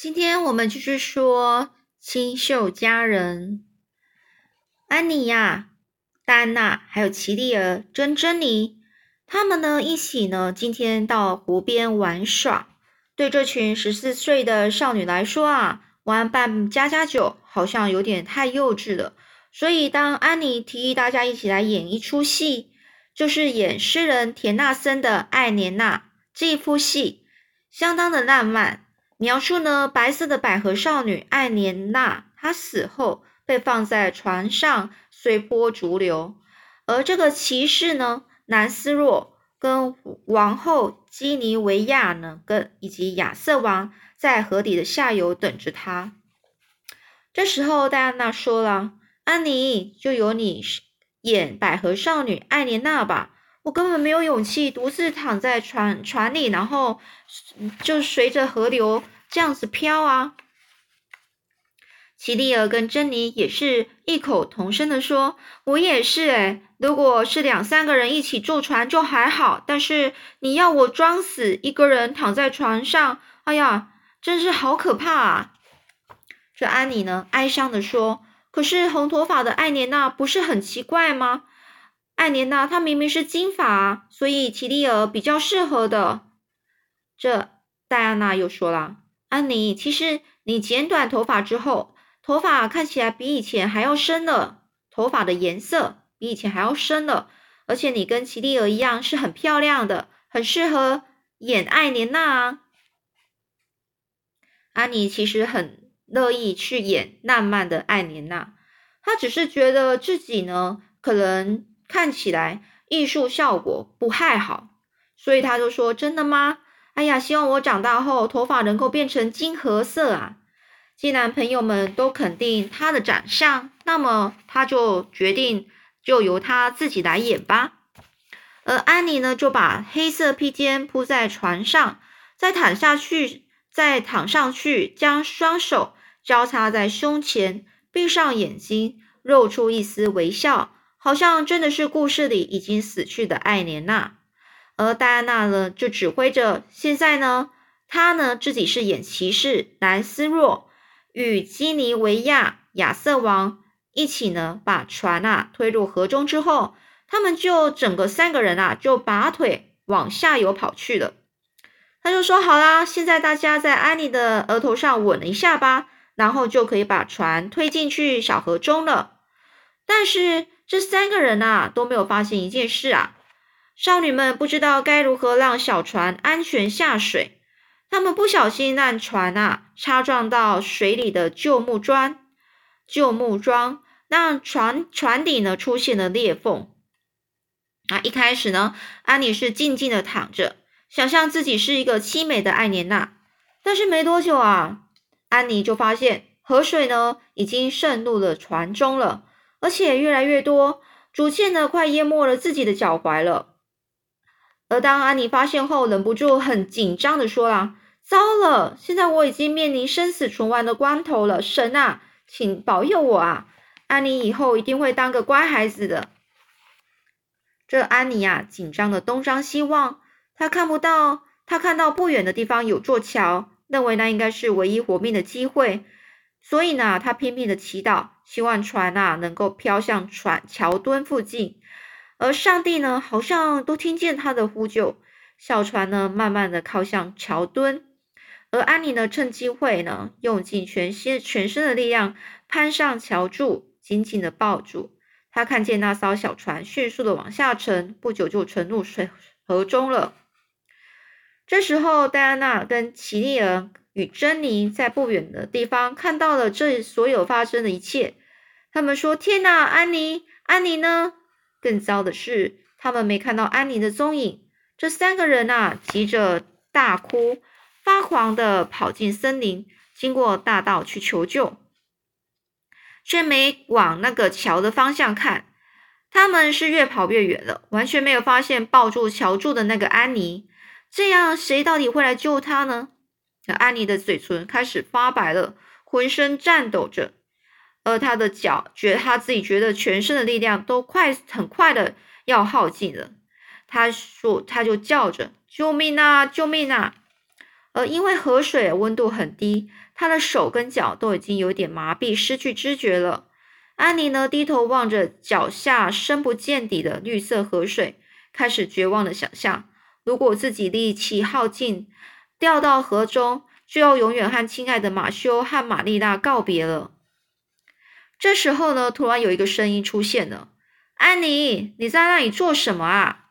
今天我们继续说清秀佳人安妮呀、戴安娜，还有奇丽儿跟珍妮，他们呢一起呢今天到湖边玩耍。对这群十四岁的少女来说啊，玩扮家家酒好像有点太幼稚了。所以当安妮提议大家一起来演一出戏，就是演诗人田纳森的《爱莲娜》这一出戏，相当的浪漫。描述呢，白色的百合少女艾莲娜，她死后被放在船上随波逐流，而这个骑士呢，南斯洛跟王后基尼维亚呢，跟以及亚瑟王在河底的下游等着他。这时候，戴安娜说了：“安妮，就由你演百合少女艾莲娜吧，我根本没有勇气独自躺在船船里，然后就随着河流。”这样子飘啊！奇丽儿跟珍妮也是异口同声的说：“我也是诶如果是两三个人一起坐船就还好，但是你要我装死一个人躺在船上，哎呀，真是好可怕啊！”这安妮呢，哀伤的说：“可是红头发的艾莲娜不是很奇怪吗？艾莲娜她明明是金发，所以奇丽儿比较适合的。”这戴安娜又说了。安妮，其实你剪短头发之后，头发看起来比以前还要深了，头发的颜色比以前还要深了，而且你跟奇丽儿一样是很漂亮的，很适合演艾莲娜啊。安妮其实很乐意去演浪漫的艾莲娜，她只是觉得自己呢，可能看起来艺术效果不太好，所以他就说：“真的吗？”哎呀，希望我长大后头发能够变成金褐色啊！既然朋友们都肯定他的长相，那么他就决定就由他自己来演吧。而安妮呢，就把黑色披肩铺在床上，再躺下去，再躺上去，将双手交叉在胸前，闭上眼睛，露出一丝微笑，好像真的是故事里已经死去的艾莲娜。而戴安娜呢，就指挥着。现在呢，她呢自己是演骑士南斯洛，与基尼维亚亚瑟王一起呢，把船啊推入河中之后，他们就整个三个人啊，就拔腿往下游跑去了。他就说：“好啦，现在大家在安妮的额头上吻了一下吧，然后就可以把船推进去小河中了。”但是这三个人啊，都没有发现一件事啊。少女们不知道该如何让小船安全下水，他们不小心让船啊擦撞到水里的旧木桩，旧木桩让船船底呢出现了裂缝。啊，一开始呢，安妮是静静的躺着，想象自己是一个凄美的艾莲娜。但是没多久啊，安妮就发现河水呢已经渗入了船中了，而且越来越多，逐渐的快淹没了自己的脚踝了。而当安妮发现后，忍不住很紧张的说啦：“糟了，现在我已经面临生死存亡的关头了，神啊，请保佑我啊！安妮以后一定会当个乖孩子的。”这安妮呀，紧张的东张西望，她看不到，她看到不远的地方有座桥，认为那应该是唯一活命的机会，所以呢，她拼命的祈祷，希望船啊能够飘向船桥墩附近。而上帝呢，好像都听见他的呼救，小船呢，慢慢的靠向桥墩，而安妮呢，趁机会呢，用尽全身全身的力量攀上桥柱，紧紧的抱住。他看见那艘小船迅速的往下沉，不久就沉入水河中了。这时候，戴安娜跟奇丽儿与珍妮在不远的地方看到了这所有发生的一切。他们说：“天哪，安妮，安妮呢？”更糟的是，他们没看到安妮的踪影。这三个人啊，急着大哭，发狂的跑进森林，经过大道去求救，却没往那个桥的方向看。他们是越跑越远了，完全没有发现抱住桥柱的那个安妮。这样，谁到底会来救他呢？安妮的嘴唇开始发白了，浑身颤抖着。而她的脚，觉得他自己觉得全身的力量都快很快的要耗尽了。他说，他就叫着：“救命啊！救命啊！”而因为河水温度很低，他的手跟脚都已经有点麻痹，失去知觉了。安妮呢，低头望着脚下深不见底的绿色河水，开始绝望的想象：如果自己力气耗尽，掉到河中，就要永远和亲爱的马修和玛丽娜告别了。这时候呢，突然有一个声音出现了：“安妮，你在那里做什么啊？”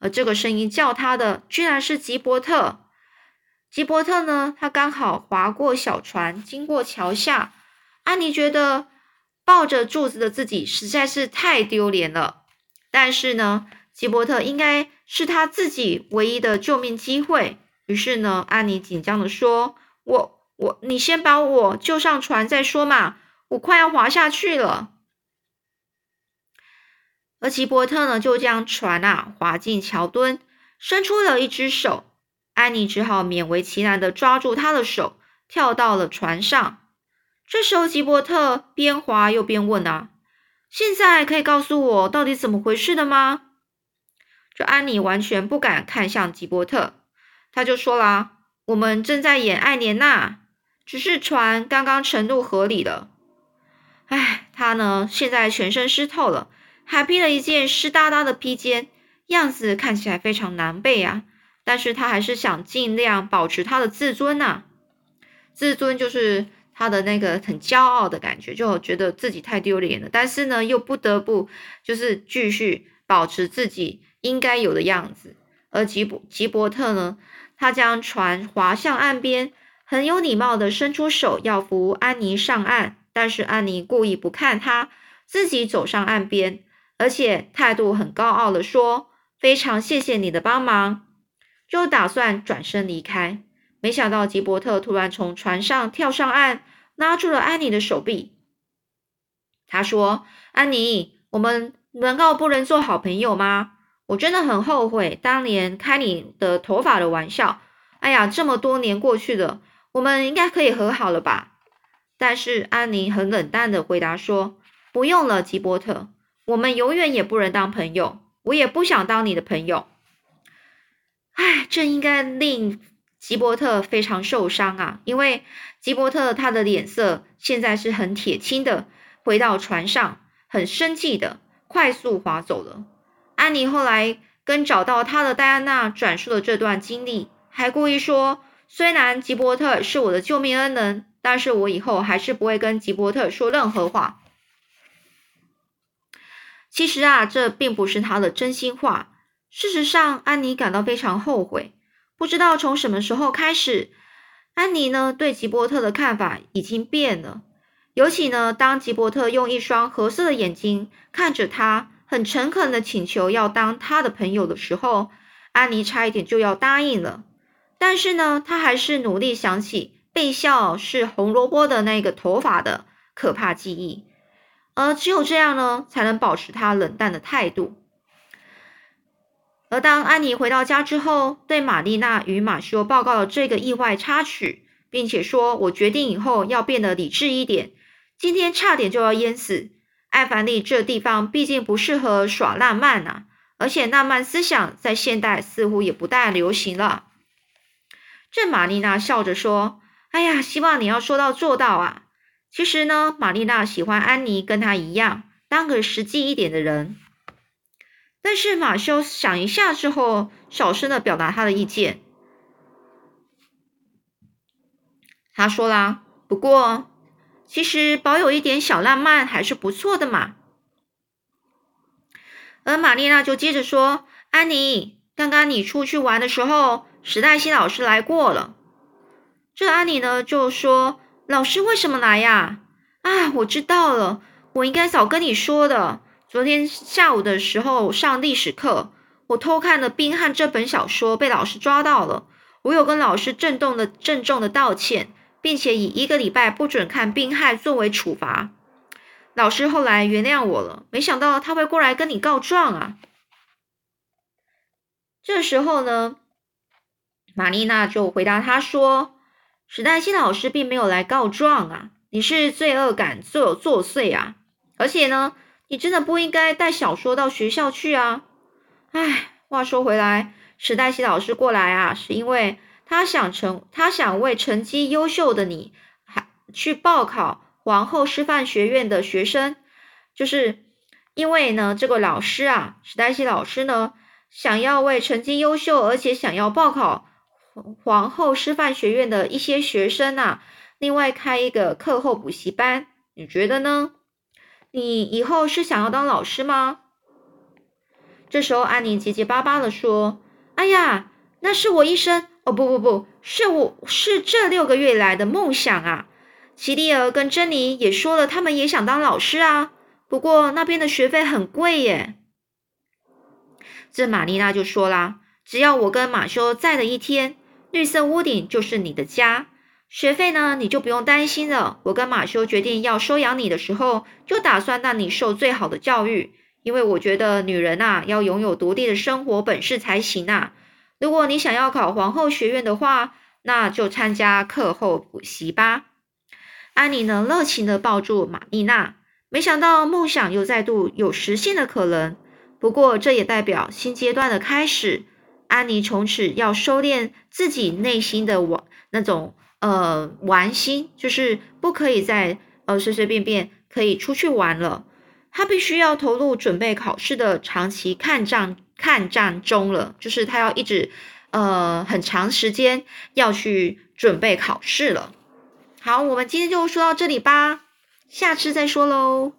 而这个声音叫他的，居然是吉伯特。吉伯特呢，他刚好划过小船，经过桥下。安妮觉得。抱着柱子的自己实在是太丢脸了，但是呢，吉伯特应该是他自己唯一的救命机会。于是呢，安妮紧张的说：“我我，你先把我救上船再说嘛，我快要滑下去了。”而吉伯特呢，就将船啊划进桥墩，伸出了一只手，安妮只好勉为其难的抓住他的手，跳到了船上。这时候，吉伯特边滑又边问：“啊，现在可以告诉我到底怎么回事的吗？”这安妮完全不敢看向吉伯特，他就说啦：“我们正在演艾莲娜，只是船刚刚沉入河里了。哎，他呢，现在全身湿透了，还披了一件湿哒哒的披肩，样子看起来非常狼狈啊。但是他还是想尽量保持他的自尊呐，自尊就是。”他的那个很骄傲的感觉，就觉得自己太丢脸了，但是呢，又不得不就是继续保持自己应该有的样子。而吉伯吉伯特呢，他将船划向岸边，很有礼貌的伸出手要扶安妮上岸，但是安妮故意不看他，自己走上岸边，而且态度很高傲的说：“非常谢谢你的帮忙。”就打算转身离开。没想到吉伯特突然从船上跳上岸，拉住了安妮的手臂。他说：“安妮，我们难道不能做好朋友吗？我真的很后悔当年开你的头发的玩笑。哎呀，这么多年过去了，我们应该可以和好了吧？”但是安妮很冷淡的回答说：“不用了，吉伯特，我们永远也不能当朋友。我也不想当你的朋友。”哎，这应该令。吉伯特非常受伤啊，因为吉伯特他的脸色现在是很铁青的，回到船上很生气的快速划走了。安妮后来跟找到他的戴安娜转述了这段经历，还故意说：虽然吉伯特是我的救命恩人，但是我以后还是不会跟吉伯特说任何话。其实啊，这并不是他的真心话。事实上，安妮感到非常后悔。不知道从什么时候开始，安妮呢对吉伯特的看法已经变了。尤其呢，当吉伯特用一双褐色的眼睛看着他，很诚恳的请求要当他的朋友的时候，安妮差一点就要答应了。但是呢，她还是努力想起被笑是红萝卜的那个头发的可怕记忆，而只有这样呢，才能保持她冷淡的态度。而当安妮回到家之后，对玛丽娜与马修报告了这个意外插曲，并且说：“我决定以后要变得理智一点。今天差点就要淹死。艾凡利这地方毕竟不适合耍浪漫啊，而且浪漫思想在现代似乎也不大流行了。”这玛丽娜笑着说：“哎呀，希望你要说到做到啊。其实呢，玛丽娜喜欢安妮，跟她一样，当个实际一点的人。”但是马修想一下之后，小声的表达他的意见。他说啦：“不过，其实保有一点小浪漫还是不错的嘛。”而玛丽娜就接着说：“安妮，刚刚你出去玩的时候，史黛西老师来过了。”这安妮呢就说：“老师为什么来呀？啊，我知道了，我应该早跟你说的。”昨天下午的时候上历史课，我偷看了《冰汉》这本小说，被老师抓到了。我有跟老师郑重的郑重的道歉，并且以一个礼拜不准看《病害》作为处罚。老师后来原谅我了，没想到他会过来跟你告状啊。这时候呢，玛丽娜就回答他说：“史黛西老师并没有来告状啊，你是罪恶感作作祟啊，而且呢。”你真的不应该带小说到学校去啊！哎，话说回来，史黛西老师过来啊，是因为他想成，他想为成绩优秀的你，还去报考皇后师范学院的学生，就是因为呢，这个老师啊，史黛西老师呢，想要为成绩优秀而且想要报考皇后师范学院的一些学生啊，另外开一个课后补习班，你觉得呢？你以后是想要当老师吗？这时候，安妮结结巴巴的说：“哎呀，那是我一生……哦，不不不，是我是这六个月来的梦想啊！奇蒂尔跟珍妮也说了，他们也想当老师啊。不过那边的学费很贵耶。”这玛丽娜就说啦：“只要我跟马修在的一天，绿色屋顶就是你的家。学费呢，你就不用担心了。我跟马修决定要收养你的时候，就打算让你受最好的教育。”因为我觉得女人呐，要拥有独立的生活本事才行呐。如果你想要考皇后学院的话，那就参加课后补习吧。安妮呢，热情地抱住玛丽娜，没想到梦想又再度有实现的可能。不过这也代表新阶段的开始。安妮从此要收敛自己内心的玩那种呃玩心，就是不可以再呃随随便便可以出去玩了。她必须要投入准备考试的长期看战看战中了，就是他要一直呃很长时间要去准备考试了。好，我们今天就说到这里吧，下次再说喽。